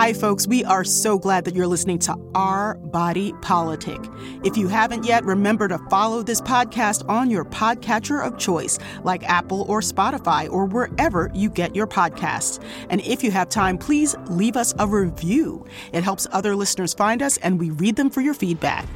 Hi, folks. We are so glad that you're listening to Our Body Politic. If you haven't yet, remember to follow this podcast on your podcatcher of choice, like Apple or Spotify or wherever you get your podcasts. And if you have time, please leave us a review. It helps other listeners find us, and we read them for your feedback.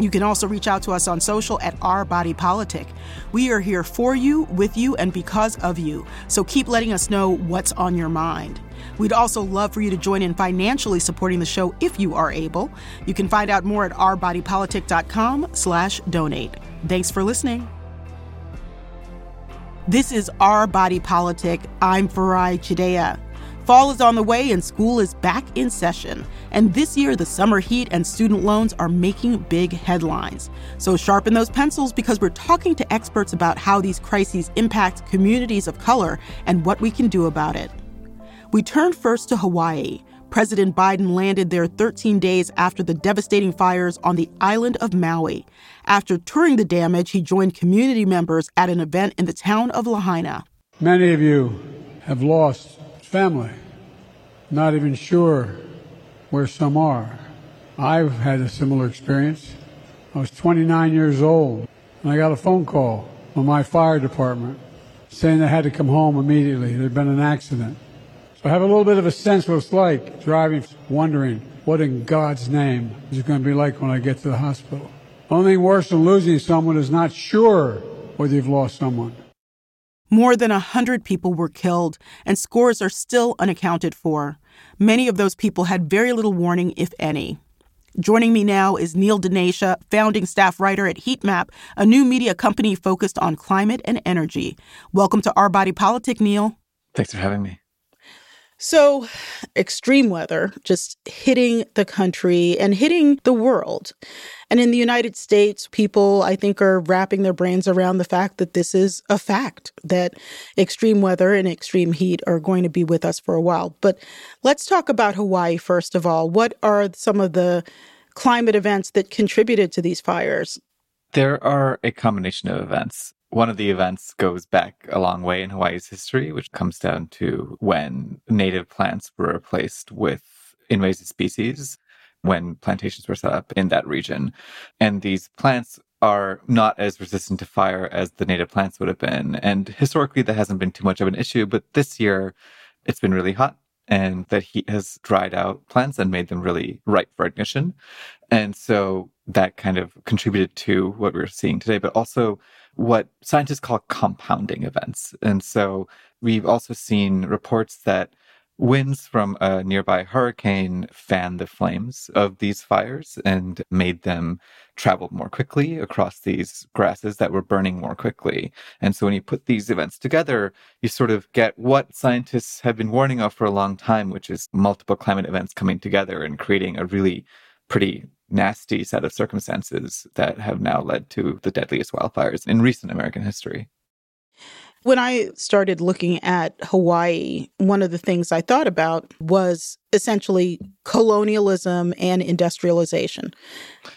You can also reach out to us on social at Our Body Politic. We are here for you, with you, and because of you. So keep letting us know what's on your mind. We'd also love for you to join in financially supporting the show if you are able. You can find out more at ourbodypolitic.com slash donate. Thanks for listening. This is Our Body Politic. I'm Farai Chideya. Fall is on the way and school is back in session. And this year, the summer heat and student loans are making big headlines. So sharpen those pencils because we're talking to experts about how these crises impact communities of color and what we can do about it. We turn first to Hawaii. President Biden landed there 13 days after the devastating fires on the island of Maui. After touring the damage, he joined community members at an event in the town of Lahaina. Many of you have lost family, not even sure where some are. I've had a similar experience. I was 29 years old and I got a phone call from my fire department saying I had to come home immediately. There'd been an accident. So I have a little bit of a sense what it's like driving, wondering what in God's name is it going to be like when I get to the hospital. Only worse than losing someone is not sure whether you've lost someone. More than a hundred people were killed, and scores are still unaccounted for. Many of those people had very little warning, if any. Joining me now is Neel Dhanesha, founding staff writer at Heatmap, a new media company focused on climate and energy. Welcome to Our Body Politic, Neel. Thanks for having me. So, extreme weather just hitting the country and hitting the world. And in the United States, people, I think, are wrapping their brains around the fact that this is a fact, that extreme weather and extreme heat are going to be with us for a while. But let's talk about Hawaii first of all. What are some of the climate events that contributed to these fires? There are a combination of events. One of the events goes back a long way in Hawaii's history, which comes down to when native plants were replaced with invasive species when plantations were set up in that region. And these plants are not as resistant to fire as the native plants would have been. And historically, that hasn't been too much of an issue. But this year, it's been really hot and that heat has dried out plants and made them really ripe for ignition. And so that kind of contributed to what we're seeing today, but also what scientists call compounding events. And so we've also seen reports that winds from a nearby hurricane fanned the flames of these fires and made them travel more quickly across these grasses that were burning more quickly. And so when you put these events together, you sort of get what scientists have been warning of for a long time, which is multiple climate events coming together and creating a really pretty nasty set of circumstances that have now led to the deadliest wildfires in recent American history. When I started looking at Hawaii, one of the things I thought about was essentially colonialism and industrialization.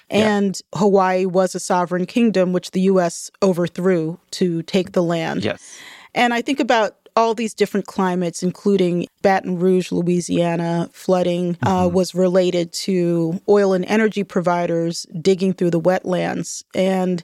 And yeah. Hawaii was a sovereign kingdom, which the US overthrew to take the land. Yes. And I think about all these different climates, including Baton Rouge, Louisiana, flooding uh, mm-hmm. was related to oil and energy providers digging through the wetlands. And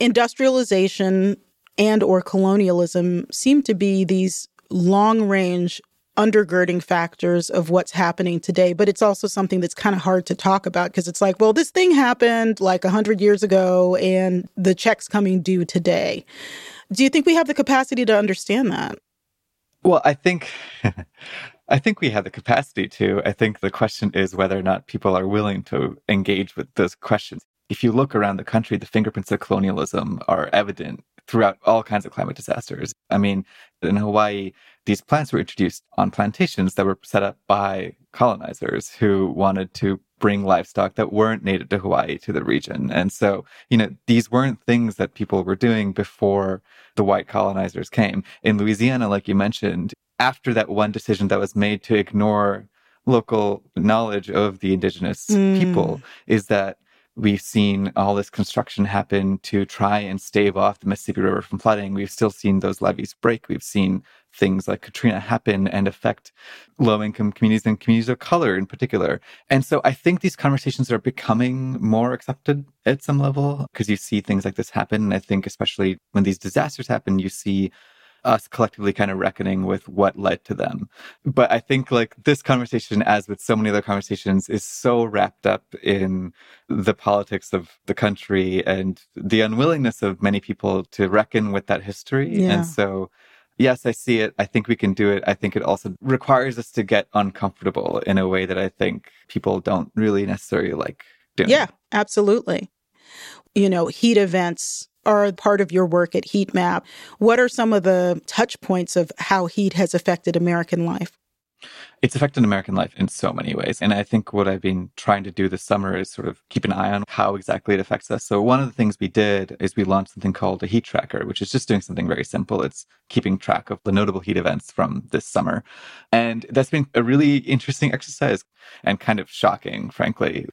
industrialization and or colonialism seem to be these long range undergirding factors of what's happening today but it's also something that's kind of hard to talk about because it's like well this thing happened like 100 years ago and the check's coming due today do you think we have the capacity to understand that? Well, I think I think we have the capacity to. I think the question is whether or not people are willing to engage with those questions. If you look around the country, the fingerprints of colonialism are evident throughout all kinds of climate disasters. I mean, in Hawaii, these plants were introduced on plantations that were set up by colonizers who wanted to bring livestock that weren't native to Hawaii to the region. And so, you know, these weren't things that people were doing before the white colonizers came. In Louisiana, like you mentioned, after that one decision that was made to ignore local knowledge of the indigenous mm. people, is that We've seen all this construction happen to try and stave off the Mississippi River from flooding. We've still seen those levees break. We've seen things like Katrina happen and affect low income communities and communities of color in particular. And so I think these conversations are becoming more accepted at some level because you see things like this happen. And I think especially when these disasters happen, you see us collectively kind of reckoning with what led to them. But I think like this conversation, as with so many other conversations, is so wrapped up in the politics of the country and the unwillingness of many people to reckon with that history. Yeah. And so yes, I see it. I think we can do it. I think it also requires us to get uncomfortable in a way that I think people don't really necessarily like doing. Yeah, absolutely. You know, heat events are part of your work at Heatmap. What are some of the touch points of how heat has affected American life? It's affected American life in so many ways. And I think what I've been trying to do this summer is sort of keep an eye on how exactly it affects us. So one of the things we did is we launched something called a heat tracker, which is just doing something very simple. It's keeping track of the notable heat events from this summer. And that's been a really interesting exercise and kind of shocking, frankly.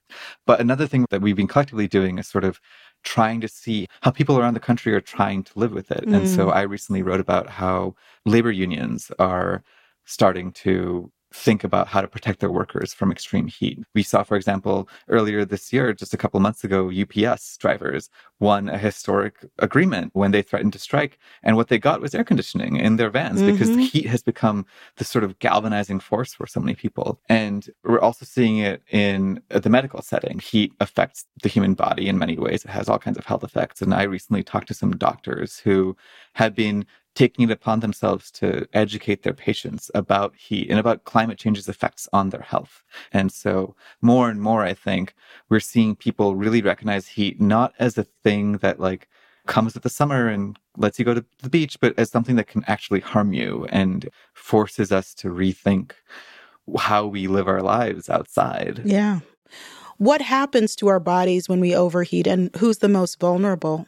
But another thing that we've been collectively doing is sort of trying to see how people around the country are trying to live with it. Mm. And so mm. I recently wrote about how labor unions are starting to think about how to protect their workers from extreme heat. We saw, for example, earlier this year, just a couple months ago, UPS drivers won a historic agreement when they threatened to strike. And what they got was air conditioning in their vans mm-hmm. because the mm-hmm. heat has become this sort of galvanizing force for so many people. And we're also seeing it in the medical setting. Heat affects the human body in many ways. It has all kinds of health effects. And I recently talked to some doctors who had been taking it upon themselves to educate their patients about heat and about climate change's effects on their health. And so more and more, I think we're seeing people really recognize heat not as a thing that like comes with the summer and lets you go to the beach, but as something that can actually harm you and forces us to rethink how we live our lives outside. Yeah. What happens to our bodies when we overheat and who's the most vulnerable?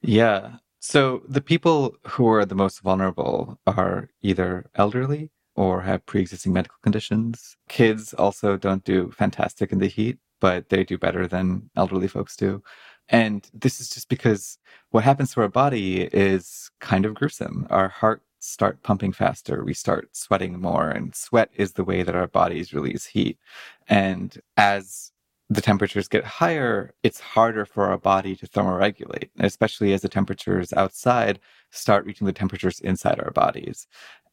Yeah. So the people who are the most vulnerable are either elderly or have pre-existing medical conditions. Kids also don't do fantastic in the heat, but they do better than elderly folks do. And this is just because what happens to our body is kind of gruesome. Our hearts start pumping faster. We start sweating more and sweat is the way that our bodies release heat. And as the temperatures get higher, it's harder for our body to thermoregulate, especially as the temperatures outside start reaching the temperatures inside our bodies.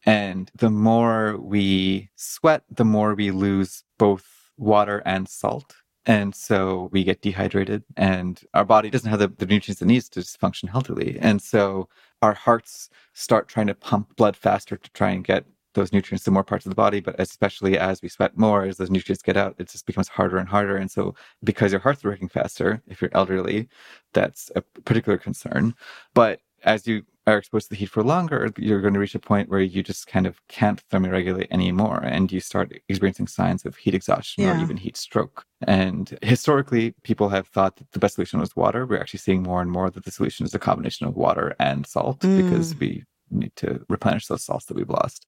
And the more we sweat, the more we lose both water and salt. And so we get dehydrated and our body doesn't have the, the nutrients it needs to function healthily. And so our hearts start trying to pump blood faster to try and get those nutrients to more parts of the body, but especially as we sweat more, as those nutrients get out, it just becomes harder and harder. And so, because your heart's working faster, if you're elderly, that's a particular concern. But as you are exposed to the heat for longer, you're going to reach a point where you just kind of can't thermoregulate anymore and you start experiencing signs of heat exhaustion yeah. or even heat stroke. And historically, people have thought that the best solution was water. We're actually seeing more and more that the solution is a combination of water and salt mm. because we need to replenish those salts that we've lost.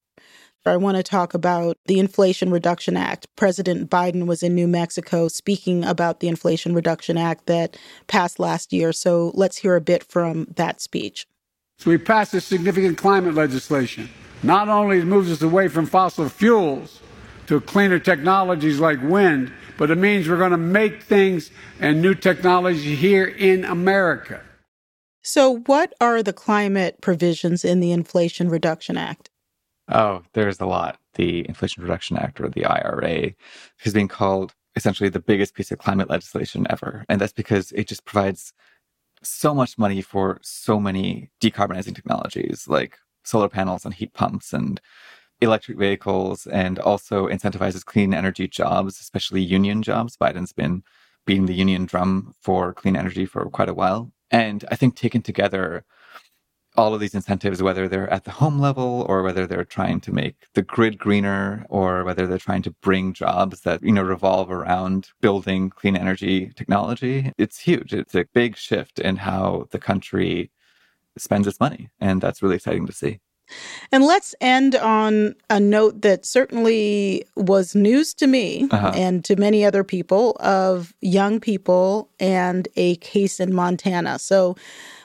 I want to talk about the Inflation Reduction Act. President Biden was in New Mexico speaking about the Inflation Reduction Act that passed last year. So let's hear a bit from that speech. So we passed this significant climate legislation. Not only moves us away from fossil fuels to cleaner technologies like wind, but it means we're going to make things and new technology here in America. So, what are the climate provisions in the Inflation Reduction Act? Oh, there's a lot. The Inflation Reduction Act, or the IRA, has been called essentially the biggest piece of climate legislation ever. And that's because it just provides so much money for so many decarbonizing technologies like solar panels and heat pumps and electric vehicles, and also incentivizes clean energy jobs, especially union jobs. Biden's been beating the union drum for clean energy for quite a while. And I think taken together, all of these incentives, whether they're at the home level or whether they're trying to make the grid greener or whether they're trying to bring jobs that, you know, revolve around building clean energy technology, it's huge. It's a big shift in how the country spends its money. And that's really exciting to see. And let's end on a note that certainly was news to me uh-huh. and to many other people of young people and a case in Montana. So,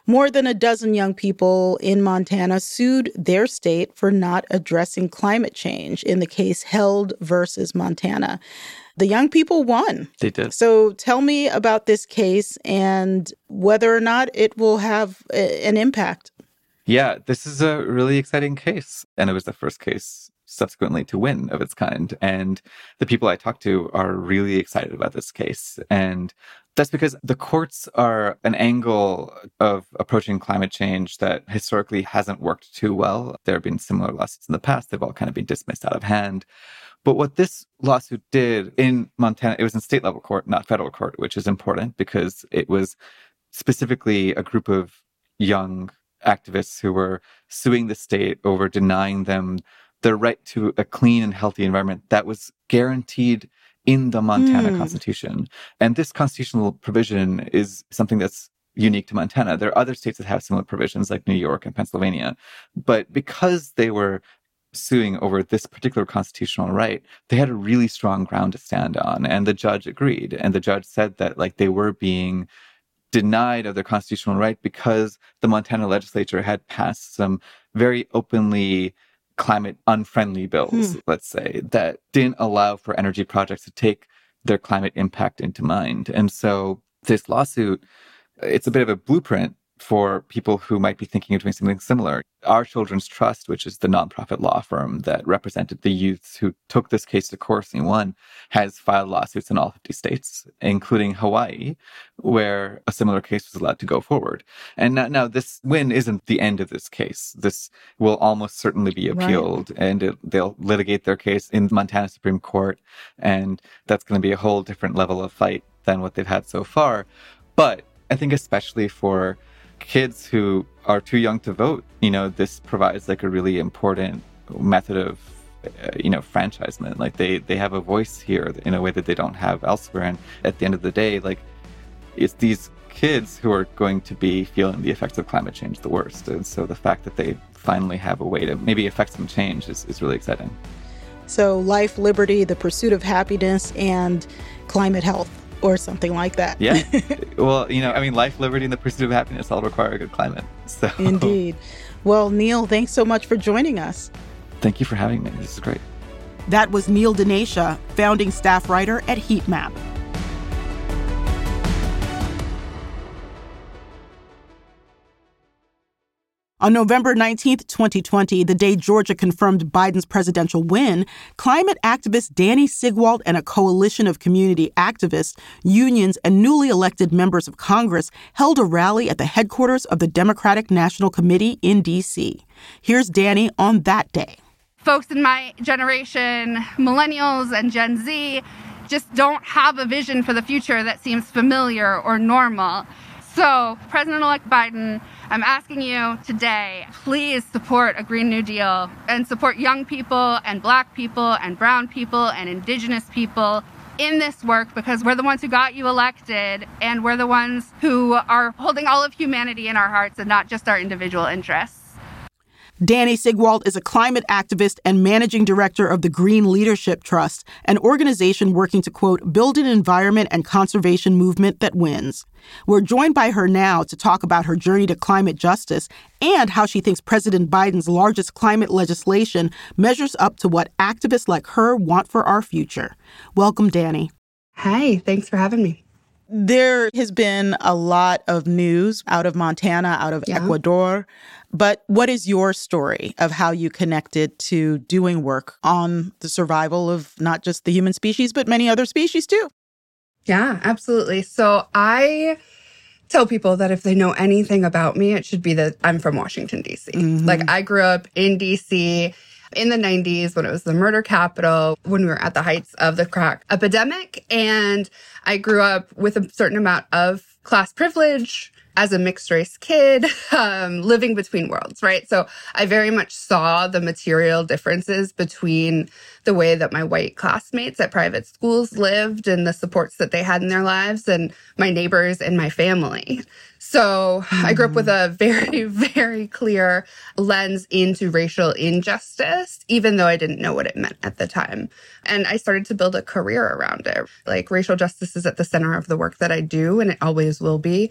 More than a dozen young people in Montana sued their state for not addressing climate change in the case Held versus Montana. The young people won. They did. So tell me about this case and whether or not it will have a, an impact. Yeah, this is a really exciting case. And it was the first case subsequently to win of its kind. And the people I talked to are really excited about this case. And that's because the courts are an angle of approaching climate change that historically hasn't worked too well. There have been similar lawsuits in the past. They've all kind of been dismissed out of hand. But what this lawsuit did in Montana, it was in state level court, not federal court, which is important because it was specifically a group of young activists who were suing the state over denying them their right to a clean and healthy environment that was guaranteed in the Montana mm. Constitution. And this constitutional provision is something that's unique to Montana. There are other states that have similar provisions like New York and Pennsylvania. But because they were suing over this particular constitutional right, they had a really strong ground to stand on. And the judge agreed. And the judge said that like they were being denied of their constitutional right because the Montana legislature had passed some very openly climate unfriendly bills, hmm. let's say, that didn't allow for energy projects to take their climate impact into mind. And so this lawsuit, it's a bit of a blueprint for people who might be thinking of doing something similar. Our Children's Trust, which is the nonprofit law firm that represented the youths who took this case to court and won, has filed lawsuits in all 50 states, including Hawaii, where a similar case was allowed to go forward. And now, now this win isn't the end of this case. This will almost certainly be appealed right. and it, they'll litigate their case in the Montana Supreme Court. And that's going to be a whole different level of fight than what they've had so far. But I think especially for kids who are too young to vote, you know, this provides like a really important method of uh, you know franchisement. Like they they have a voice here in a way that they don't have elsewhere. And at the end of the day like it's these kids who are going to be feeling the effects of climate change the worst. And so the fact that they finally have a way to maybe affect some change is, is really exciting. So life liberty the pursuit of happiness and climate health or something like that. Yeah. well, you know, I mean, life, liberty, and the pursuit of happiness all require a good climate. So indeed. Well, Neel, thanks so much for joining us. Thank you for having me. This is great. That was Neel Dhanesha, founding staff writer at Heatmap. On November 19, 2020, the day Georgia confirmed Biden's presidential win, climate activist Dany Sigwalt and a coalition of community activists, unions, and newly elected members of Congress held a rally at the headquarters of the Democratic National Committee in D.C. Here's Dany on that day. Folks in my generation, millennials and Gen Z, just don't have a vision for the future that seems familiar or normal. So, President elect Biden, I'm asking you today, please support a Green New Deal and support young people and black people and brown people and indigenous people in this work because we're the ones who got you elected and we're the ones who are holding all of humanity in our hearts and not just our individual interests. Dany Sigwalt is a climate activist and managing director of the Green Leadership Trust, an organization working to, quote, build an environment and conservation movement that wins. We're joined by her now to talk about her journey to climate justice and how she thinks President Biden's largest climate legislation measures up to what activists like her want for our future. Welcome, Dany. Hi, thanks for having me. There has been a lot of news out of Montana, out of yeah. Ecuador. But what is your story of how you connected to doing work on the survival of not just the human species, but many other species too? Yeah, absolutely. So I tell people that if they know anything about me, it should be that I'm from Washington, D.C. Mm-hmm. Like I grew up in D.C in the 90s when it was the murder capital, when we were at the heights of the crack epidemic. And I grew up with a certain amount of class privilege as a mixed race kid, um, living between worlds, right? So I very much saw the material differences between the way that my white classmates at private schools lived and the supports that they had in their lives and my neighbors and my family. So mm-hmm. I grew up with a very, very clear lens into racial injustice, even though I didn't know what it meant at the time. And I started to build a career around it. Like racial justice is at the center of the work that I do, and it always will be.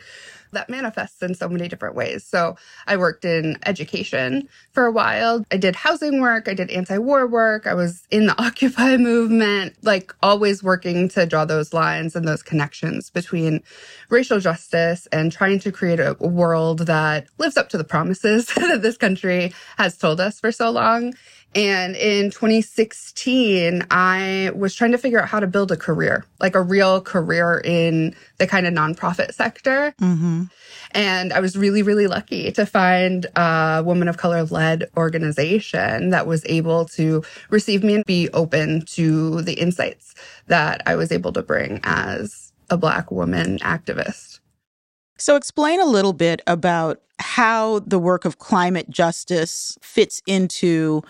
That manifests in so many different ways. So I worked in education for a while. I did housing work. I did anti-war work. I was in the Occupy movement, like always working to draw those lines and those connections between racial justice and trying to create a world that lives up to the promises that this country has told us for so long. And in 2016, I was trying to figure out how to build a career, like a real career in the kind of nonprofit sector. Mm-hmm. And I was really, really lucky to find a woman of color led organization that was able to receive me and be open to the insights that I was able to bring as a Black woman activist. So, explain a little bit about how the work of climate justice fits into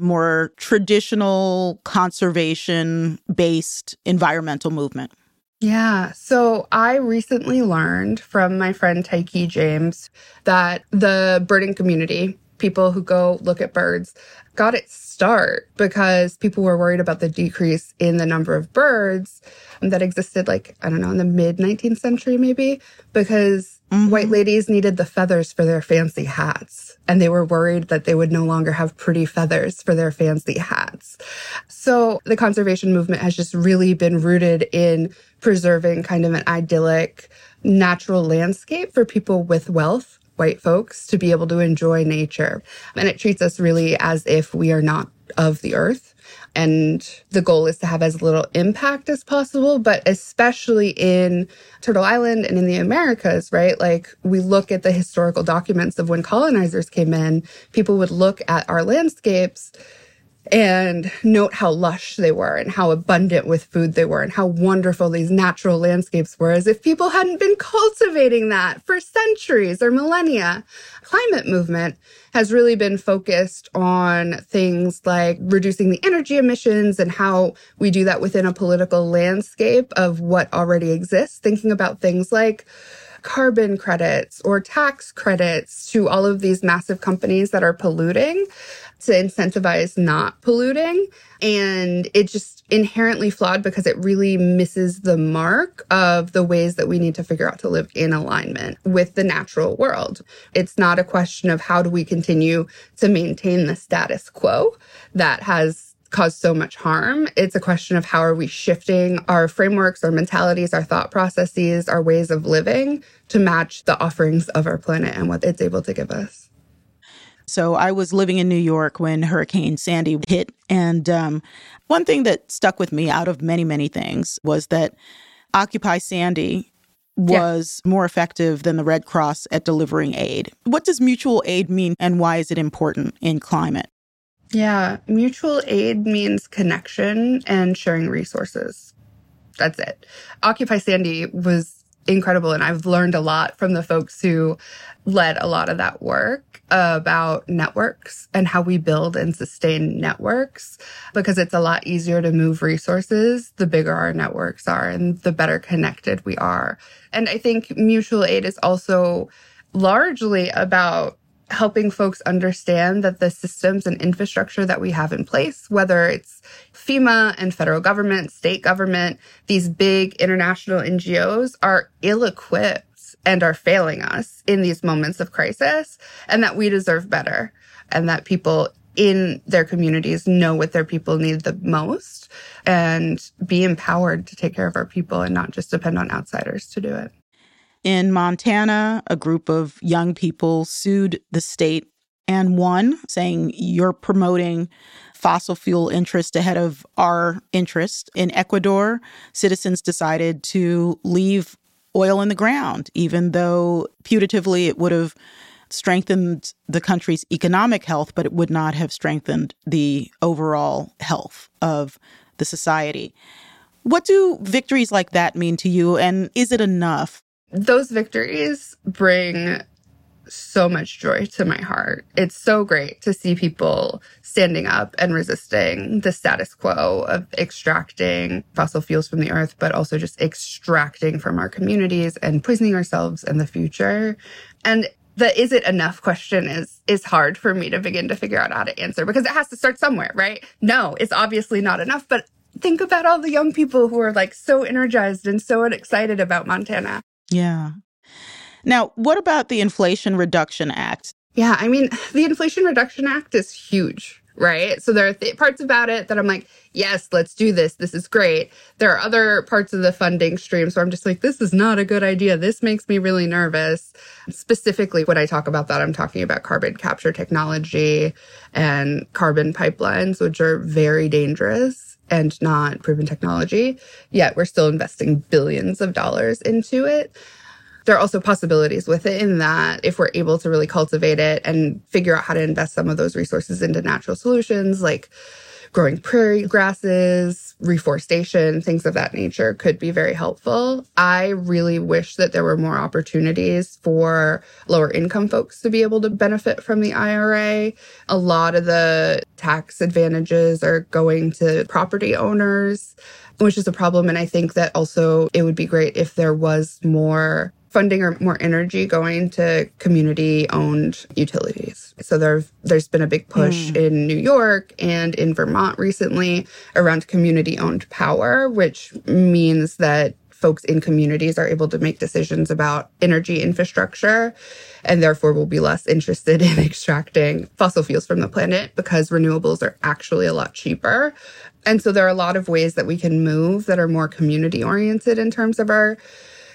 more traditional conservation based environmental movement? Yeah. So I recently learned from my friend Tykee James that the birding community, people who go look at birds, got its start because people were worried about the decrease in the number of birds that existed, like, I don't know, in the mid 19th century, maybe, because mm-hmm. white ladies needed the feathers for their fancy hats. And they were worried that they would no longer have pretty feathers for their fancy hats. So the conservation movement has just really been rooted in preserving kind of an idyllic natural landscape for people with wealth white folks to be able to enjoy nature. And it treats us really as if we are not of the earth. And the goal is to have as little impact as possible, but especially in Turtle Island and in the Americas, right? Like we look at the historical documents of when colonizers came in, people would look at our landscapes and note how lush they were and how abundant with food they were and how wonderful these natural landscapes were as if people hadn't been cultivating that for centuries or millennia. Climate movement has really been focused on things like reducing the energy emissions and how we do that within a political landscape of what already exists, thinking about things like carbon credits or tax credits to all of these massive companies that are polluting to incentivize not polluting. And it's just inherently flawed because it really misses the mark of the ways that we need to figure out to live in alignment with the natural world. It's not a question of how do we continue to maintain the status quo that has caused so much harm. It's a question of how are we shifting our frameworks, our mentalities, our thought processes, our ways of living to match the offerings of our planet and what it's able to give us. So I was living in New York when Hurricane Sandy hit. And um, one thing that stuck with me out of many, many things was that Occupy Sandy was yeah. more effective than the Red Cross at delivering aid. What does mutual aid mean and why is it important in climate? Yeah, mutual aid means connection and sharing resources. That's it. Occupy Sandy was incredible. And I've learned a lot from the folks who led a lot of that work about networks and how we build and sustain networks because it's a lot easier to move resources the bigger our networks are and the better connected we are. And I think mutual aid is also largely about helping folks understand that the systems and infrastructure that we have in place, whether it's FEMA and federal government, state government, these big international NGOs are ill equipped and are failing us in these moments of crisis, and that we deserve better, and that people in their communities know what their people need the most and be empowered to take care of our people and not just depend on outsiders to do it. In Montana, a group of young people sued the state and won, saying you're promoting fossil fuel interest ahead of our interest. In Ecuador, citizens decided to leave oil in the ground, even though putatively it would have strengthened the country's economic health, but it would not have strengthened the overall health of the society. What do victories like that mean to you? And is it enough those victories bring so much joy to my heart. It's so great to see people standing up and resisting the status quo of extracting fossil fuels from the earth, but also just extracting from our communities and poisoning ourselves and the future. And the is it enough question is is hard for me to begin to figure out how to answer because it has to start somewhere, right? No, it's obviously not enough, but think about all the young people who are like so energized and so excited about Montana. Yeah. Now, what about the Inflation Reduction Act? Yeah, I mean, the Inflation Reduction Act is huge right? So there are th- parts about it that I'm like, yes, let's do this. This is great. There are other parts of the funding stream. So I'm just like, this is not a good idea. This makes me really nervous. Specifically, when I talk about that, I'm talking about carbon capture technology and carbon pipelines, which are very dangerous and not proven technology. Yet we're still investing billions of dollars into it there are also possibilities with it in that if we're able to really cultivate it and figure out how to invest some of those resources into natural solutions like growing prairie grasses, reforestation, things of that nature could be very helpful. I really wish that there were more opportunities for lower income folks to be able to benefit from the IRA. A lot of the tax advantages are going to property owners, which is a problem. And I think that also it would be great if there was more funding or more energy going to community owned utilities. So there there's been a big push mm. in New York and in Vermont recently around community owned power, which means that folks in communities are able to make decisions about energy infrastructure and therefore will be less interested in extracting fossil fuels from the planet because renewables are actually a lot cheaper. And so there are a lot of ways that we can move that are more community oriented in terms of our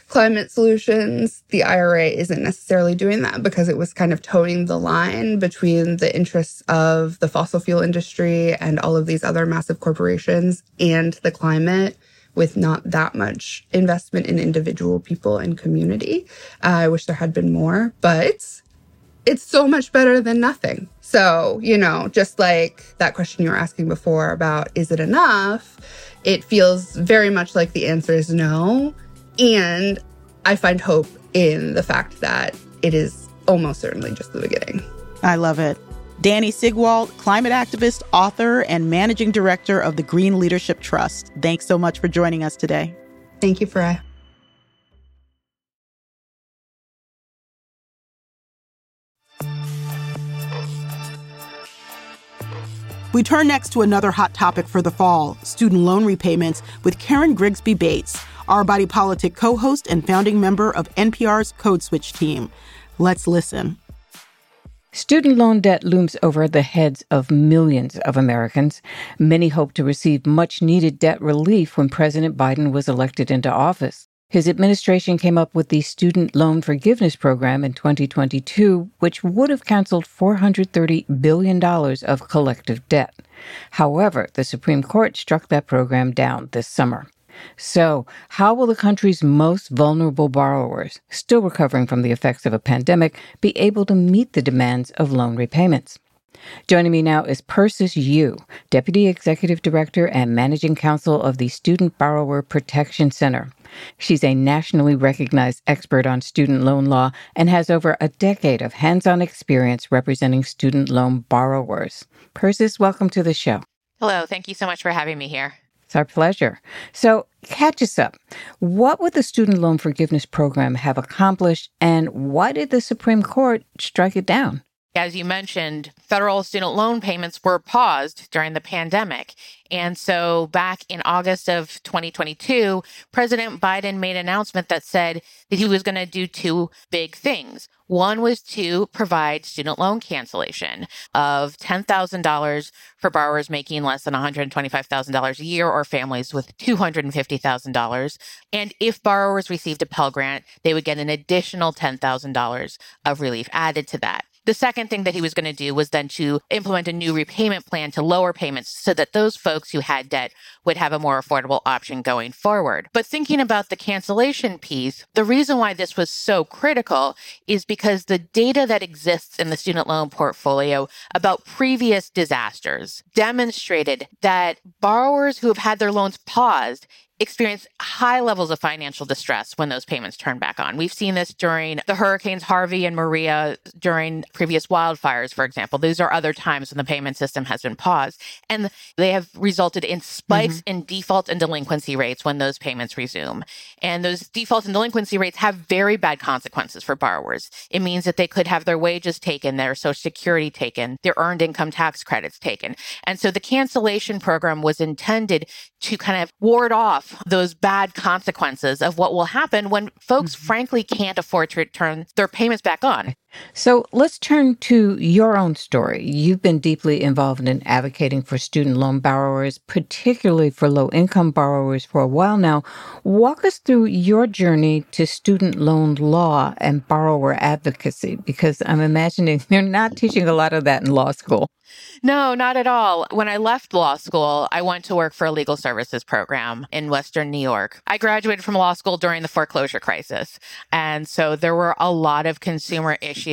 climate solutions. The IRA isn't necessarily doing that because it was kind of toeing the line between the interests of the fossil fuel industry and all of these other massive corporations and the climate with not that much investment in individual people and community. Uh, I wish there had been more, but it's so much better than nothing. So, you know, just like that question you were asking before about is it enough? It feels very much like the answer is no. And I find hope in the fact that it is almost certainly just the beginning. I love it. Dany Sigwalt, climate activist, author, and managing director of the Green Leadership Trust. Thanks so much for joining us today. Thank you, Farai. We turn next to another hot topic for the fall student loan repayments with Karen Grigsby Bates, our Body Politic co host and founding member of NPR's Code Switch team. Let's listen. Student loan debt looms over the heads of millions of Americans. Many hope to receive much needed debt relief when President Biden was elected into office. His administration came up with the Student Loan Forgiveness Program in 2022, which would have canceled $430 billion of collective debt. However, the Supreme Court struck that program down this summer. So, how will the country's most vulnerable borrowers, still recovering from the effects of a pandemic, be able to meet the demands of loan repayments? Joining me now is Persis Yu, Deputy Executive Director and Managing Counsel of the Student Borrower Protection Center. She's a nationally recognized expert on student loan law and has over a decade of hands on experience representing student loan borrowers. Persis, welcome to the show. Hello. Thank you so much for having me here. It's our pleasure. So, catch us up. What would the Student Loan Forgiveness Program have accomplished, and why did the Supreme Court strike it down? As you mentioned, federal student loan payments were paused during the pandemic. And so back in August of 2022, President Biden made an announcement that said that he was going to do two big things. One was to provide student loan cancellation of $10,000 for borrowers making less than $125,000 a year or families with $250,000. And if borrowers received a Pell Grant, they would get an additional $10,000 of relief added to that. The second thing that he was going to do was then to implement a new repayment plan to lower payments so that those folks who had debt would have a more affordable option going forward. But thinking about the cancellation piece, the reason why this was so critical is because the data that exists in the student loan portfolio about previous disasters demonstrated that borrowers who have had their loans paused experience high levels of financial distress when those payments turn back on. We've seen this during the hurricanes Harvey and Maria, during previous wildfires, for example. These are other times when the payment system has been paused. And they have resulted in spikes mm-hmm. in default and delinquency rates when those payments resume. And those default and delinquency rates have very bad consequences for borrowers. It means that they could have their wages taken, their social security taken, their earned income tax credits taken. And so the cancellation program was intended to kind of ward off off those bad consequences of what will happen when folks mm-hmm. frankly can't afford to turn their payments back on. So let's turn to your own story. You've been deeply involved in advocating for student loan borrowers, particularly for low income borrowers, for a while now. Walk us through your journey to student loan law and borrower advocacy, because I'm imagining they're not teaching a lot of that in law school. No, not at all. When I left law school, I went to work for a legal services program in Western New York. I graduated from law school during the foreclosure crisis. And so there were a lot of consumer issues,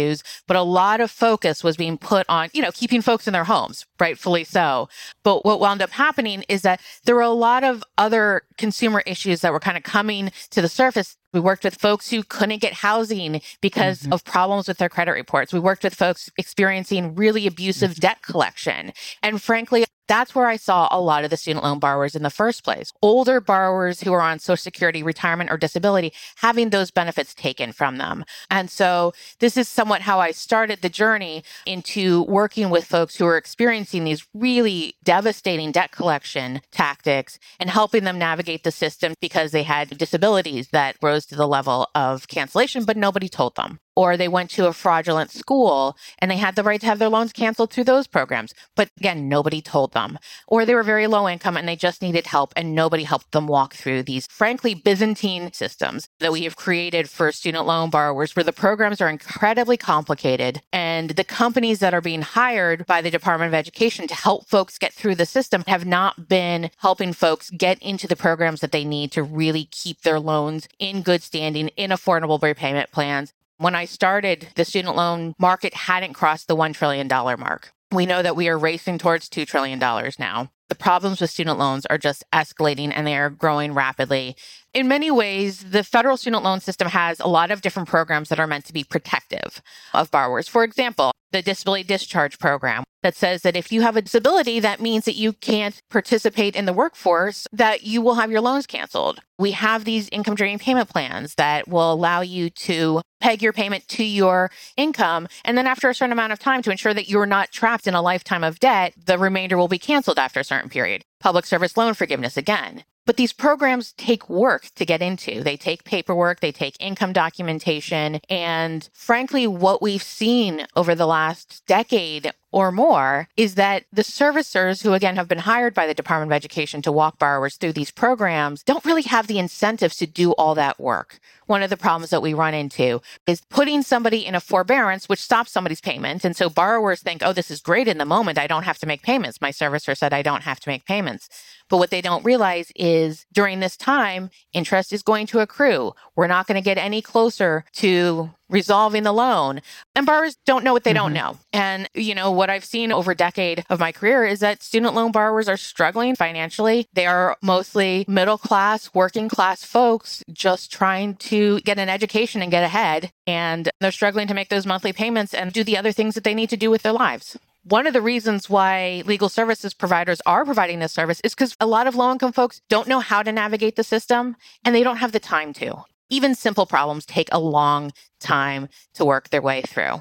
but a lot of focus was being put on, you know, keeping folks in their homes, rightfully so. But what wound up happening is that there were a lot of other consumer issues that were kind of coming to the surface we worked with folks who couldn't get housing because mm-hmm. of problems with their credit reports. We worked with folks experiencing really abusive mm-hmm. debt collection. And frankly, that's where I saw a lot of the student loan borrowers in the first place. Older borrowers who are on Social Security, retirement, or disability having those benefits taken from them. And so this is somewhat how I started the journey into working with folks who are experiencing these really devastating debt collection tactics and helping them navigate the system because they had disabilities that rose to the level of cancellation, but nobody told them or they went to a fraudulent school and they had the right to have their loans canceled through those programs. But again, nobody told them. Or they were very low income and they just needed help and nobody helped them walk through these, frankly, Byzantine systems that we have created for student loan borrowers where the programs are incredibly complicated and the companies that are being hired by the Department of Education to help folks get through the system have not been helping folks get into the programs that they need to really keep their loans in good standing, in affordable repayment plans, when I started, the student loan market hadn't crossed the $1 trillion mark. We know that we are racing towards $2 trillion now. The problems with student loans are just escalating and they are growing rapidly. In many ways, the federal student loan system has a lot of different programs that are meant to be protective of borrowers. For example, the disability discharge program that says that if you have a disability, that means that you can't participate in the workforce, that you will have your loans canceled. We have these income driven payment plans that will allow you to peg your payment to your income. And then after a certain amount of time to ensure that you're not trapped in a lifetime of debt, the remainder will be canceled after a certain period. Public service loan forgiveness again. But these programs take work to get into. They take paperwork, they take income documentation. And frankly, what we've seen over the last decade or more is that the servicers who again have been hired by the Department of Education to walk borrowers through these programs don't really have the incentives to do all that work. One of the problems that we run into is putting somebody in a forbearance, which stops somebody's payment. And so borrowers think, oh, this is great in the moment. I don't have to make payments. My servicer said I don't have to make payments. But what they don't realize is during this time, interest is going to accrue. We're not going to get any closer to resolving the loan. And borrowers don't know what they mm-hmm. don't know. And, you know, what I've seen over a decade of my career is that student loan borrowers are struggling financially. They are mostly middle class, working class folks just trying to get an education and get ahead. And they're struggling to make those monthly payments and do the other things that they need to do with their lives. One of the reasons why legal services providers are providing this service is because a lot of low income folks don't know how to navigate the system and they don't have the time to. Even simple problems take a long time to work their way through.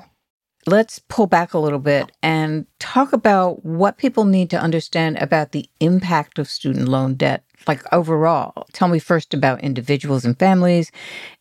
Let's pull back a little bit and talk about what people need to understand about the impact of student loan debt, like overall. Tell me first about individuals and families,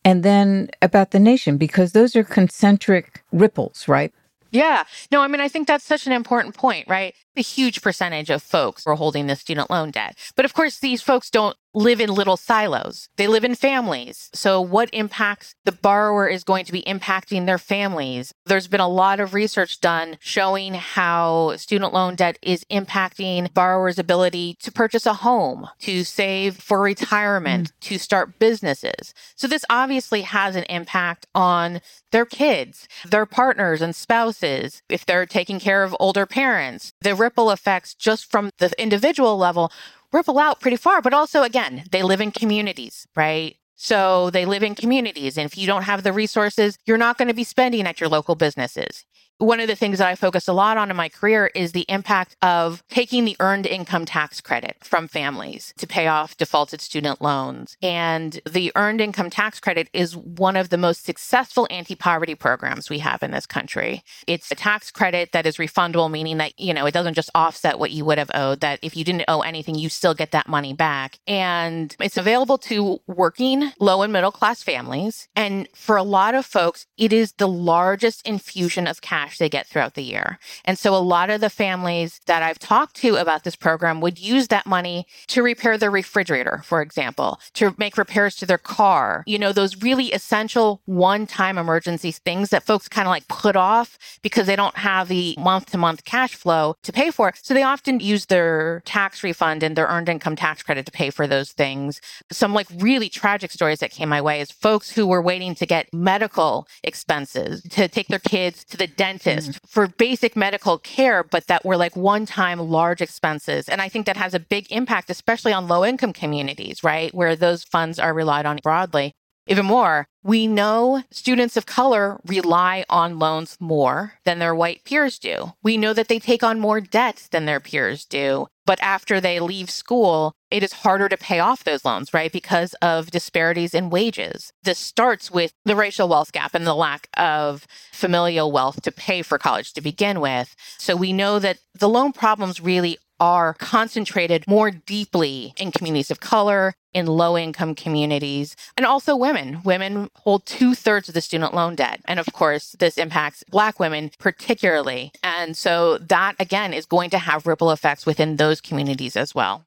and then about the nation, because those are concentric ripples, right? Yeah. No, I mean, I think that's such an important point, right? A huge percentage of folks are holding the student loan debt. But of course, these folks don't live in little silos. They live in families. So, what impacts the borrower is going to be impacting their families. There's been a lot of research done showing how student loan debt is impacting borrowers' ability to purchase a home, to save for retirement, mm. to start businesses. So, this obviously has an impact on their kids, their partners and spouses, if they're taking care of older parents. The ripple effects just from the individual level ripple out pretty far. But also, again, they live in communities, right? So they live in communities. And if you don't have the resources, you're not going to be spending at your local businesses. One of the things that I focus a lot on in my career is the impact of taking the earned income tax credit from families to pay off defaulted student loans. And the earned income tax credit is one of the most successful anti poverty programs we have in this country. It's a tax credit that is refundable, meaning that, you know, it doesn't just offset what you would have owed, that if you didn't owe anything, you still get that money back. And it's available to working low and middle class families. And for a lot of folks, it is the largest infusion of cash they get throughout the year. And so a lot of the families that I've talked to about this program would use that money to repair their refrigerator, for example, to make repairs to their car, you know, those really essential one time emergency things that folks kind of like put off because they don't have the month to month cash flow to pay for. So they often use their tax refund and their earned income tax credit to pay for those things. Some like really tragic stories that came my way is folks who were waiting to get medical expenses to take their kids to the dentist mm. for basic medical care, but that were like one time large expenses. And I think that has a big impact, especially on low income communities, right? Where those funds are relied on broadly. Even more, we know students of color rely on loans more than their white peers do. We know that they take on more debt than their peers do. But after they leave school, it is harder to pay off those loans, right? Because of disparities in wages. This starts with the racial wealth gap and the lack of familial wealth to pay for college to begin with. So we know that the loan problems really are concentrated more deeply in communities of color, in low income communities, and also women. Women hold two thirds of the student loan debt. And of course, this impacts Black women particularly. And so that, again, is going to have ripple effects within those communities as well.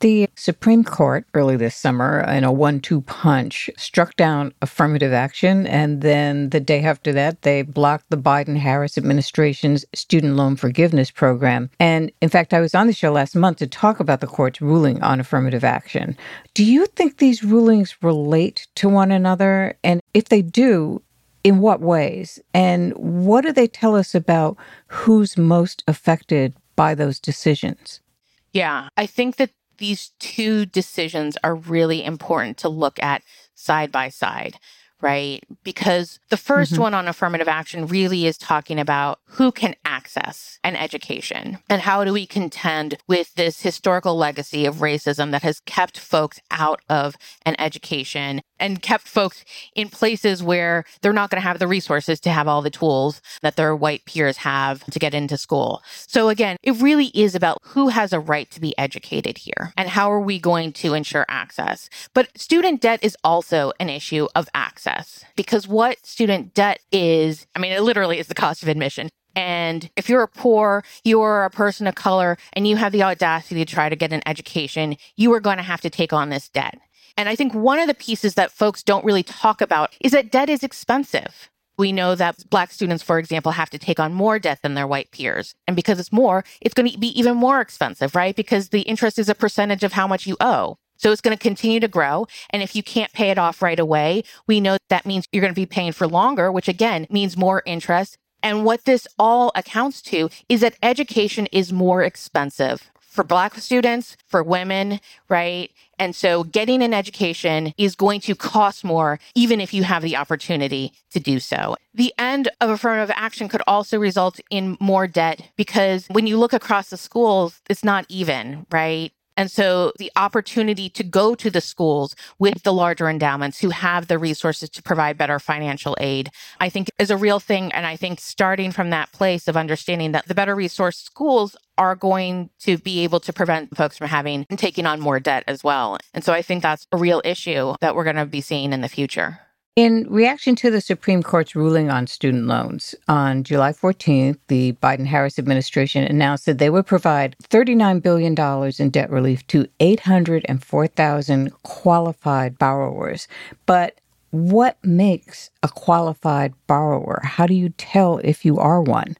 The Supreme Court early this summer, in a one two punch, struck down affirmative action. And then the day after that, they blocked the Biden Harris administration's student loan forgiveness program. And in fact, I was on the show last month to talk about the court's ruling on affirmative action. Do you think these rulings relate to one another? And if they do, in what ways? And what do they tell us about who's most affected by those decisions? Yeah, I think that these two decisions are really important to look at side by side right? Because the 1st mm-hmm. one on affirmative action really is talking about who can access an education and how do we contend with this historical legacy of racism that has kept folks out of an education and kept folks in places where they're not going to have the resources to have all the tools that their white peers have to get into school. So again, it really is about who has a right to be educated here and how are we going to ensure access. But student debt is also an issue of access because what student debt is, I mean, it literally is the cost of admission. And if you're poor, you're a person of color, and you have the audacity to try to get an education, you are going to have to take on this debt. And I think one of the pieces that folks don't really talk about is that debt is expensive. We know that Black students, for example, have to take on more debt than their white peers. And because it's more, it's going to be even more expensive, right? Because the interest is a percentage of how much you owe. So it's going to continue to grow. And if you can't pay it off right away, we know that means you're going to be paying for longer, which again means more interest. And what this all accounts to is that education is more expensive for Black students, for women, right? And so getting an education is going to cost more, even if you have the opportunity to do so. The end of affirmative action could also result in more debt because when you look across the schools, it's not even, right? And so the opportunity to go to the schools with the larger endowments who have the resources to provide better financial aid, I think is a real thing. And I think starting from that place of understanding that the better resourced schools are going to be able to prevent folks from having and taking on more debt as well. And so I think that's a real issue that we're going to be seeing in the future. In reaction to the Supreme Court's ruling on student loans, on July 14th, the Biden Harris administration announced that they would provide $39 billion in debt relief to 804,000 qualified borrowers. But what makes a qualified borrower? How do you tell if you are one?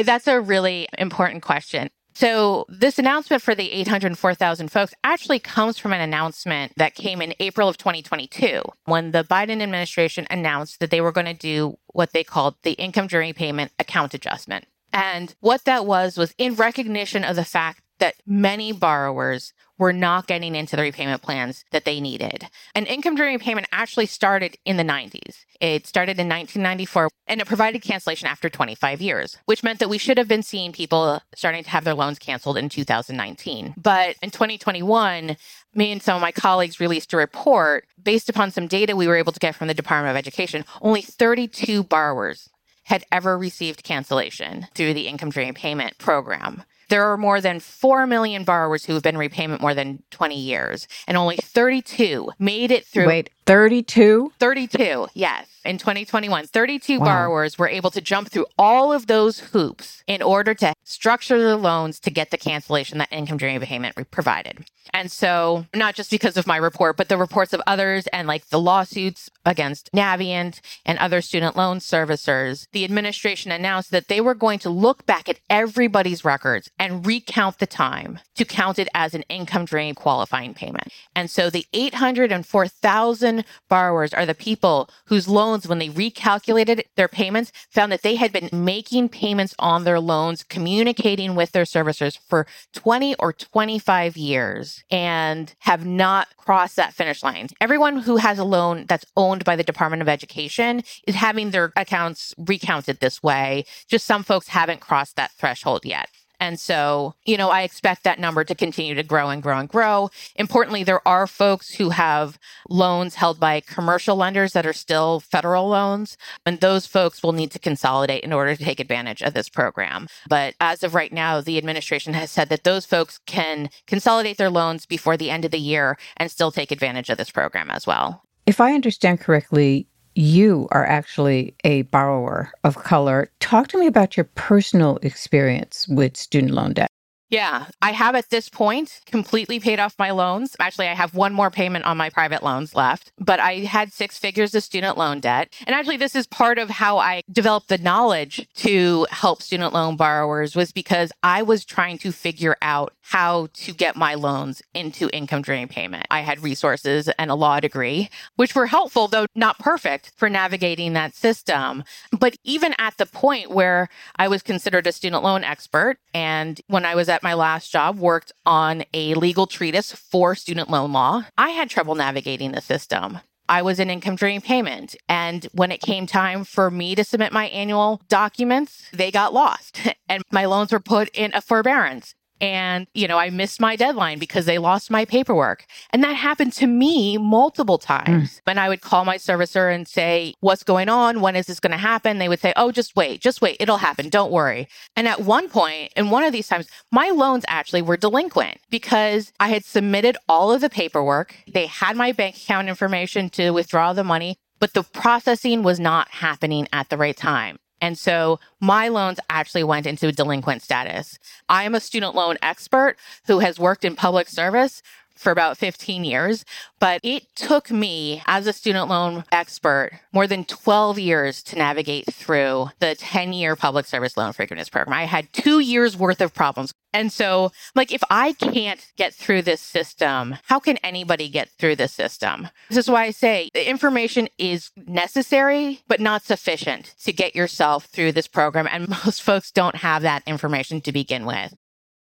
That's a really important question. So this announcement for the 804,000 folks actually comes from an announcement that came in April of 2022 when the Biden administration announced that they were going to do what they called the income driven payment account adjustment. And what that was was in recognition of the fact that many borrowers were not getting into the repayment plans that they needed. And income driven repayment actually started in the 90s. It started in 1994 and it provided cancellation after 25 years, which meant that we should have been seeing people starting to have their loans canceled in 2019. But in 2021, me and some of my colleagues released a report based upon some data we were able to get from the Department of Education. Only 32 borrowers had ever received cancellation through the income driven payment program. There are more than 4 million borrowers who have been repayment more than 20 years, and only 32 made it through. Wait, 32? 32, yes. In 2021, 32 wow. borrowers were able to jump through all of those hoops in order to structure their loans to get the cancellation that income driven payment provided. And so, not just because of my report, but the reports of others and like the lawsuits against Navient and other student loan servicers, the administration announced that they were going to look back at everybody's records and recount the time to count it as an income driven qualifying payment. And so the 804,000 borrowers are the people whose loans, when they recalculated their payments, found that they had been making payments on their loans, communicating with their servicers for 20 or 25 years and have not crossed that finish line. Everyone who has a loan that's owned by the Department of Education is having their accounts recounted this way. Just some folks haven't crossed that threshold yet. And so, you know, I expect that number to continue to grow and grow and grow. Importantly, there are folks who have loans held by commercial lenders that are still federal loans, and those folks will need to consolidate in order to take advantage of this program. But as of right now, the administration has said that those folks can consolidate their loans before the end of the year and still take advantage of this program as well. If I understand correctly, you are actually a borrower of color. Talk to me about your personal experience with student loan debt. Yeah, I have at this point completely paid off my loans. Actually, I have one more payment on my private loans left, but I had six figures of student loan debt. And actually, this is part of how I developed the knowledge to help student loan borrowers was because I was trying to figure out how to get my loans into income driven payment. I had resources and a law degree, which were helpful, though not perfect for navigating that system. But even at the point where I was considered a student loan expert, and when I was at my last job worked on a legal treatise for student loan law. I had trouble navigating the system. I was in income driven payment. And when it came time for me to submit my annual documents, they got lost and my loans were put in a forbearance. And, you know, I missed my deadline because they lost my paperwork. And that happened to me multiple times. Mm. When I would call my servicer and say, What's going on? When is this going to happen? They would say, Oh, just wait, just wait. It'll happen. Don't worry. And at one point, in one of these times, my loans actually were delinquent because I had submitted all of the paperwork. They had my bank account information to withdraw the money, but the processing was not happening at the right time. And so my loans actually went into delinquent status. I am a student loan expert who has worked in public service for about 15 years, but it took me as a student loan expert more than 12 years to navigate through the 10 year public service loan forgiveness program. I had two years worth of problems. And so, like, if I can't get through this system, how can anybody get through this system? This is why I say the information is necessary, but not sufficient to get yourself through this program. And most folks don't have that information to begin with.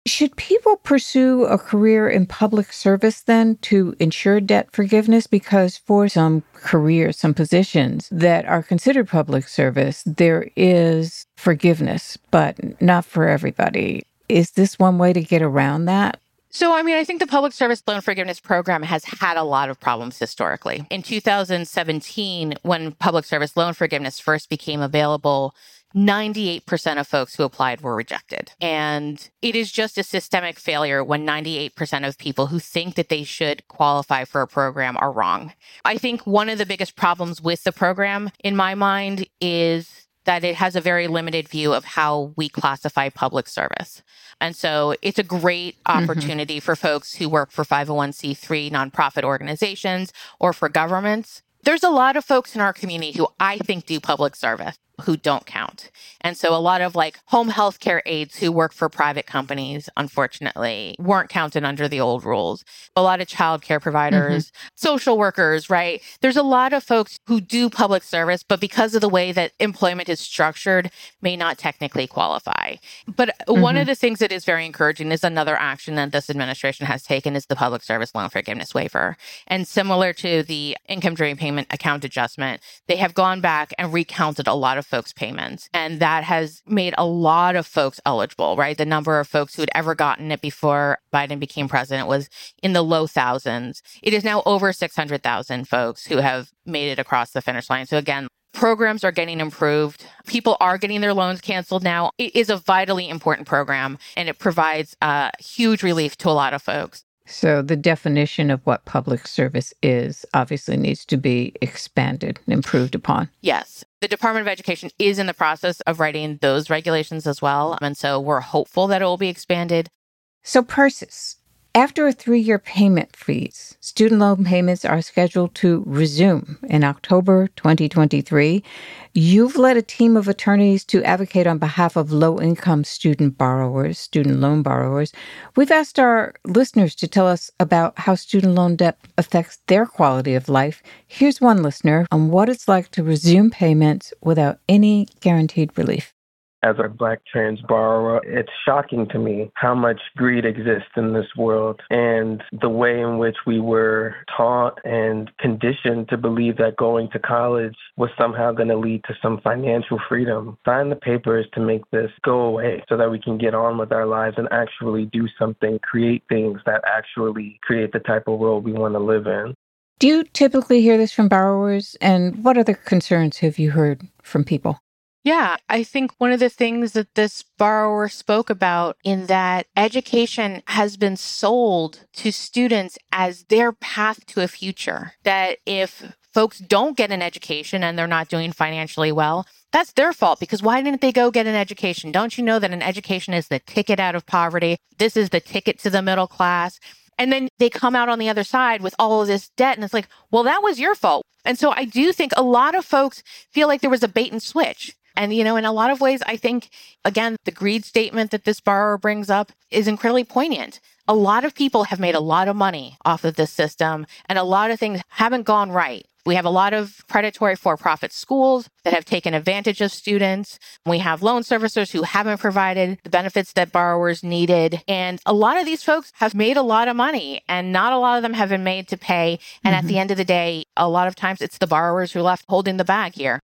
Should people pursue a career in public service then to ensure debt forgiveness? Because for some careers, some positions that are considered public service, there is forgiveness, but not for everybody. Is this one way to get around that? So, I mean, I think the public service loan forgiveness program has had a lot of problems historically. In 2017, when public service loan forgiveness first became available, 98% of folks who applied were rejected. And it is just a systemic failure when 98% of people who think that they should qualify for a program are wrong. I think one of the biggest problems with the program, in my mind, is that it has a very limited view of how we classify public service. And so it's a great mm-hmm. opportunity mm-hmm. for folks who work for 501c3 nonprofit organizations or for governments. There's a lot of folks in our community who I think do public service who don't count. And so a lot of like home health care aides who work for private companies, unfortunately, weren't counted under the old rules. A lot of childcare providers, mm-hmm. social workers, right? There's a lot of folks who do public service, but because of the way that employment is structured, may not technically qualify. But mm-hmm. one of mm-hmm. the things that is very encouraging is another action that this administration has taken is the public service loan forgiveness waiver. And similar to the income driven payment account adjustment, they have gone back and recounted a lot of folks' payments. And that has made a lot of folks eligible, right? The number of folks who had ever gotten it before Biden became president was in the low thousands. It is now over 600,000 folks who have made it across the finish line. So again, programs are getting improved. People are getting their loans canceled now. It is a vitally important program and it provides uh, huge relief to a lot of folks. So, the definition of what public service is obviously needs to be expanded and improved upon. Yes. The Department of Education is in the process of writing those regulations as well. And so, we're hopeful that it will be expanded. So, Persis, after a three year payment freeze, student loan payments are scheduled to resume in October 2023. You've led a team of attorneys to advocate on behalf of low income student borrowers, student loan borrowers. We've asked our listeners to tell us about how student loan debt affects their quality of life. Here's one listener on what it's like to resume payments without any guaranteed relief as a black trans borrower, it's shocking to me how much greed exists in this world and the way in which we were taught and conditioned to believe that going to college was somehow going to lead to some financial freedom. Sign the papers to make this go away so that we can get on with our lives and actually do something, create things that actually create the type of world we want to live in. Do you typically hear this from borrowers? And what other concerns have you heard from people? Yeah, I think one of the things that this borrower spoke about in that education has been sold to students as their path to a future. That if folks don't get an education and they're not doing financially well, that's their fault because why didn't they go get an education? Don't you know that an education is the ticket out of poverty? This is the ticket to the middle class. And then they come out on the other side with all of this debt. And it's like, well, that was your fault. And so I do think a lot of folks feel like there was a bait and switch and, you know, in a lot of ways, I think, again, the greed statement that this borrower brings up is incredibly poignant. A lot of people have made a lot of money off of this system, and a lot of things haven't gone right. We have a lot of predatory for profit schools that have taken advantage of students. We have loan servicers who haven't provided the benefits that borrowers needed. And a lot of these folks have made a lot of money, and not a lot of them have been made to pay. And mm-hmm. at the end of the day, a lot of times it's the borrowers who are left holding the bag here.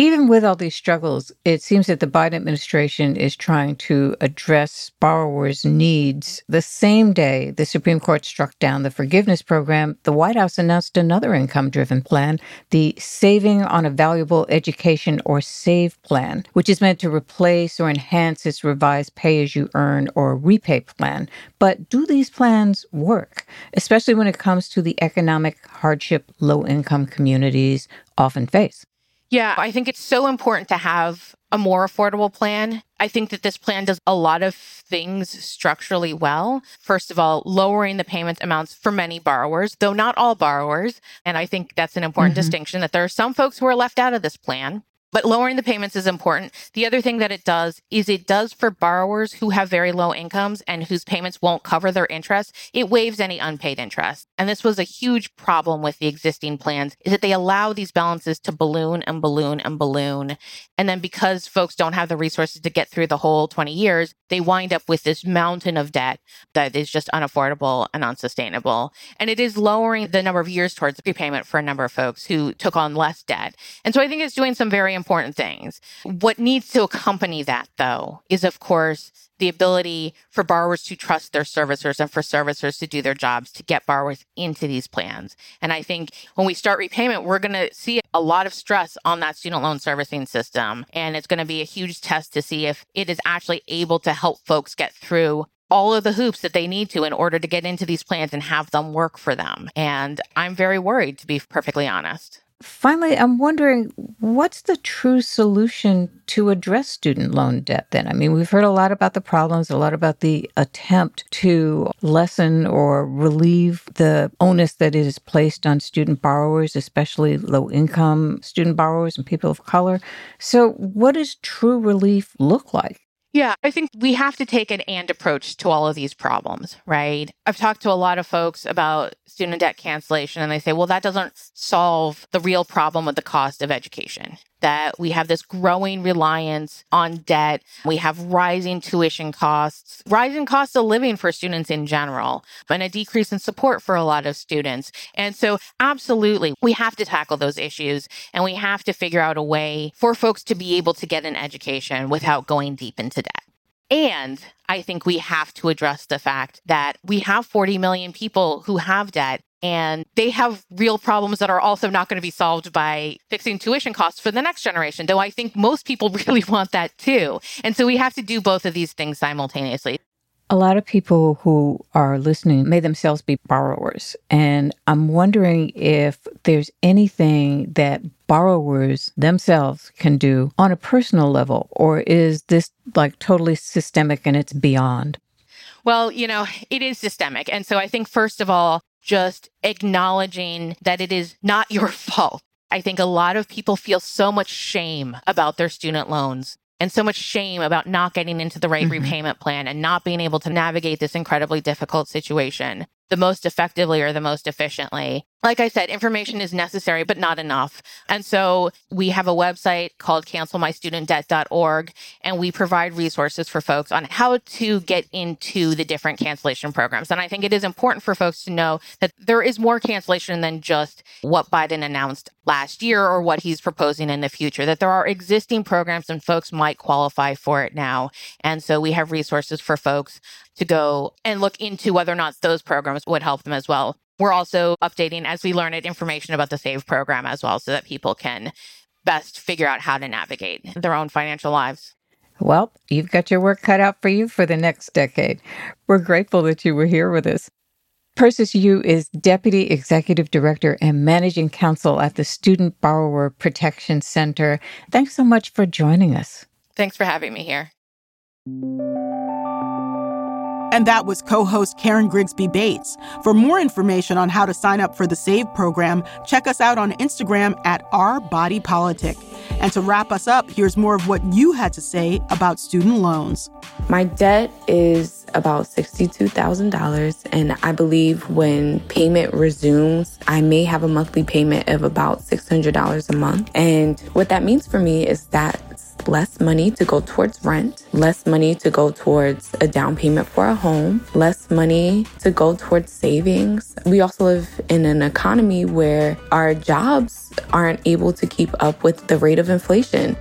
Even with all these struggles, it seems that the Biden administration is trying to address borrowers' needs. The same day the Supreme Court struck down the forgiveness program, the White House announced another income driven plan, the Saving on a Valuable Education or SAVE plan, which is meant to replace or enhance its revised pay as you earn or REPAYE plan. But do these plans work, especially when it comes to the economic hardship low income communities often face? Yeah, I think it's so important to have a more affordable plan. I think that this plan does a lot of things structurally well. First of all, lowering the payment amounts for many borrowers, though not all borrowers. And I think that's an important mm-hmm. distinction that there are some folks who are left out of this plan. But lowering the payments is important. The other thing that it does is it does for borrowers who have very low incomes and whose payments won't cover their interest, it waives any unpaid interest. And this was a huge problem with the existing plans is that they allow these balances to balloon and balloon and balloon. And then because folks don't have the resources to get through the whole 20 years, they wind up with this mountain of debt that is just unaffordable and unsustainable. And it is lowering the number of years towards repayment for a number of folks who took on less debt. And so I think it's doing some very important things. What needs to accompany that, though, is of course the ability for borrowers to trust their servicers and for servicers to do their jobs to get borrowers into these plans. And I think when we start repayment, we're going to see a lot of stress on that student loan servicing system. And it's going to be a huge test to see if it is actually able to help folks get through all of the hoops that they need to in order to get into these plans and have them work for them. And I'm very worried, to be perfectly honest. Finally, I'm wondering what's the true solution to address student loan debt then? I mean, we've heard a lot about the problems, a lot about the attempt to lessen or relieve the onus that is placed on student borrowers, especially low income student borrowers and people of color. So, what does true relief look like? Yeah, I think we have to take an and approach to all of these problems, right? I've talked to a lot of folks about student debt cancellation, and they say, well, that doesn't solve the real problem with the cost of education. That we have this growing reliance on debt. We have rising tuition costs, rising costs of living for students in general, and a decrease in support for a lot of students. And so, absolutely, we have to tackle those issues and we have to figure out a way for folks to be able to get an education without going deep into debt. And I think we have to address the fact that we have 40 million people who have debt and they have real problems that are also not going to be solved by fixing tuition costs for the next generation, though I think most people really want that too. And so we have to do both of these things simultaneously. A lot of people who are listening may themselves be borrowers. And I'm wondering if there's anything that borrowers themselves can do on a personal level, or is this like totally systemic and it's beyond? Well, you know, it is systemic. And so I think, first of all, just acknowledging that it is not your fault. I think a lot of people feel so much shame about their student loans and so much shame about not getting into the right mm-hmm. repayment plan and not being able to navigate this incredibly difficult situation the most effectively or the most efficiently. Like I said, information is necessary, but not enough. And so we have a website called cancelmystudentdebt.org, and we provide resources for folks on how to get into the different cancellation programs. And I think it is important for folks to know that there is more cancellation than just what Biden announced last year or what he's proposing in the future, that there are existing programs and folks might qualify for it now. And so we have resources for folks to go and look into whether or not those programs would help them as well. We're also updating as we learn it information about the SAVE program as well so that people can best figure out how to navigate their own financial lives. Well, you've got your work cut out for you for the next decade. We're grateful that you were here with us. Persis Yu is Deputy Executive Director and Managing Counsel at the Student Borrower Protection Center. Thanks so much for joining us. Thanks for having me here. And that was co host Karen Grigsby Bates. For more information on how to sign up for the SAVE program, check us out on Instagram at Our Body Politic. And to wrap us up, here's more of what you had to say about student loans. My debt is about $62,000, and I believe when payment resumes, I may have a monthly payment of about $600 a month. And what that means for me is that less money to go towards rent, less money to go towards a down payment for a home, less money to go towards savings. We also live in an economy where our jobs aren't able to keep up with the rate of inflation.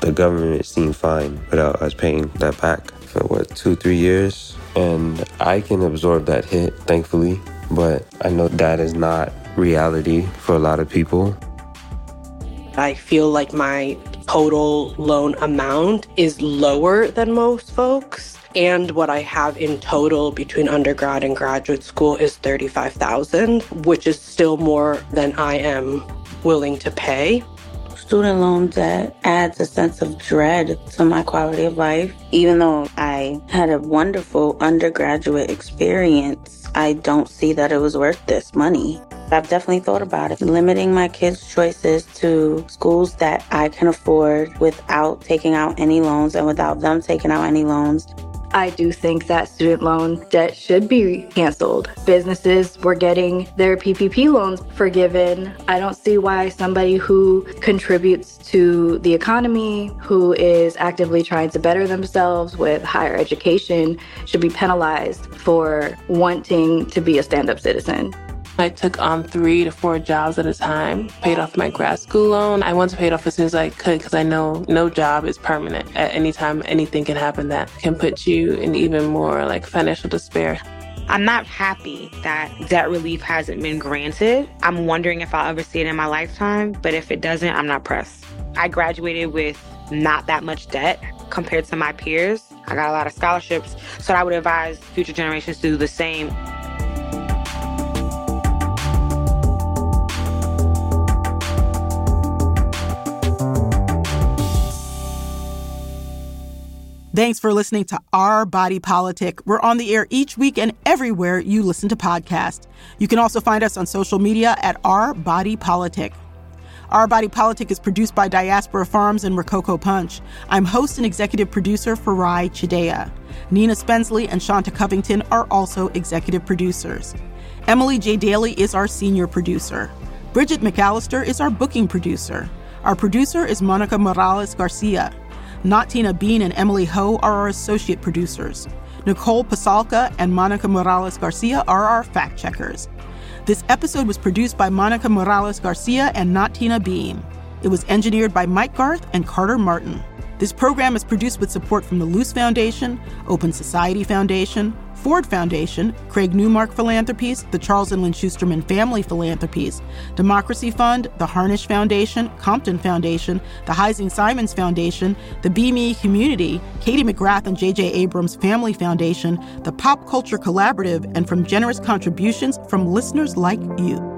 The government seemed fine without us paying that back for what, two, three years? And I can absorb that hit, thankfully, but I know that is not reality for a lot of people. I feel like my total loan amount is lower than most folks. And what I have in total between undergrad and graduate school is 35,000, which is still more than I am willing to pay. Student loan debt adds a sense of dread to my quality of life. Even though I had a wonderful undergraduate experience, I don't see that it was worth this money. I've definitely thought about it, limiting my kids' choices to schools that I can afford without taking out any loans and without them taking out any loans. I do think that student loan debt should be canceled. Businesses were getting their PPP loans forgiven. I don't see why somebody who contributes to the economy, who is actively trying to better themselves with higher education, should be penalized for wanting to be a stand up citizen. I took on three to four jobs at a time, paid off my grad school loan. I wanted to pay it off as soon as I could because I know no job is permanent. At any time, anything can happen that can put you in even more like financial despair. I'm not happy that debt relief hasn't been granted. I'm wondering if I'll ever see it in my lifetime, but if it doesn't, I'm not pressed. I graduated with not that much debt compared to my peers. I got a lot of scholarships, so I would advise future generations to do the same. Thanks for listening to Our Body Politic. We're on the air each week and everywhere you listen to podcasts. You can also find us on social media at Our Body Politic. Our Body Politic is produced by Diaspora Farms and Rococo Punch. I'm host and executive producer Farai Chideya. Nina Spensley and Shanta Covington are also executive producers. Emily J. Daly is our senior producer. Bridget McAllister is our booking producer. Our producer is Monica Morales Garcia. Natina Bean and Emily Ho are our associate producers. Nicole Pasulka and Monica Morales Garcia are our fact checkers. This episode was produced by Monica Morales Garcia and Natina Bean. It was engineered by Mike Garth and Carter Martin. This program is produced with support from the Luce Foundation, Open Society Foundation, Ford Foundation, Craig Newmark Philanthropies, the Charles and Lynn Schusterman Family Philanthropies, Democracy Fund, the Harnisch Foundation, Compton Foundation, the Heising Simons Foundation, the BMe Community, Katie McGrath and J.J. Abrams Family Foundation, the Pop Culture Collaborative, and from generous contributions from listeners like you.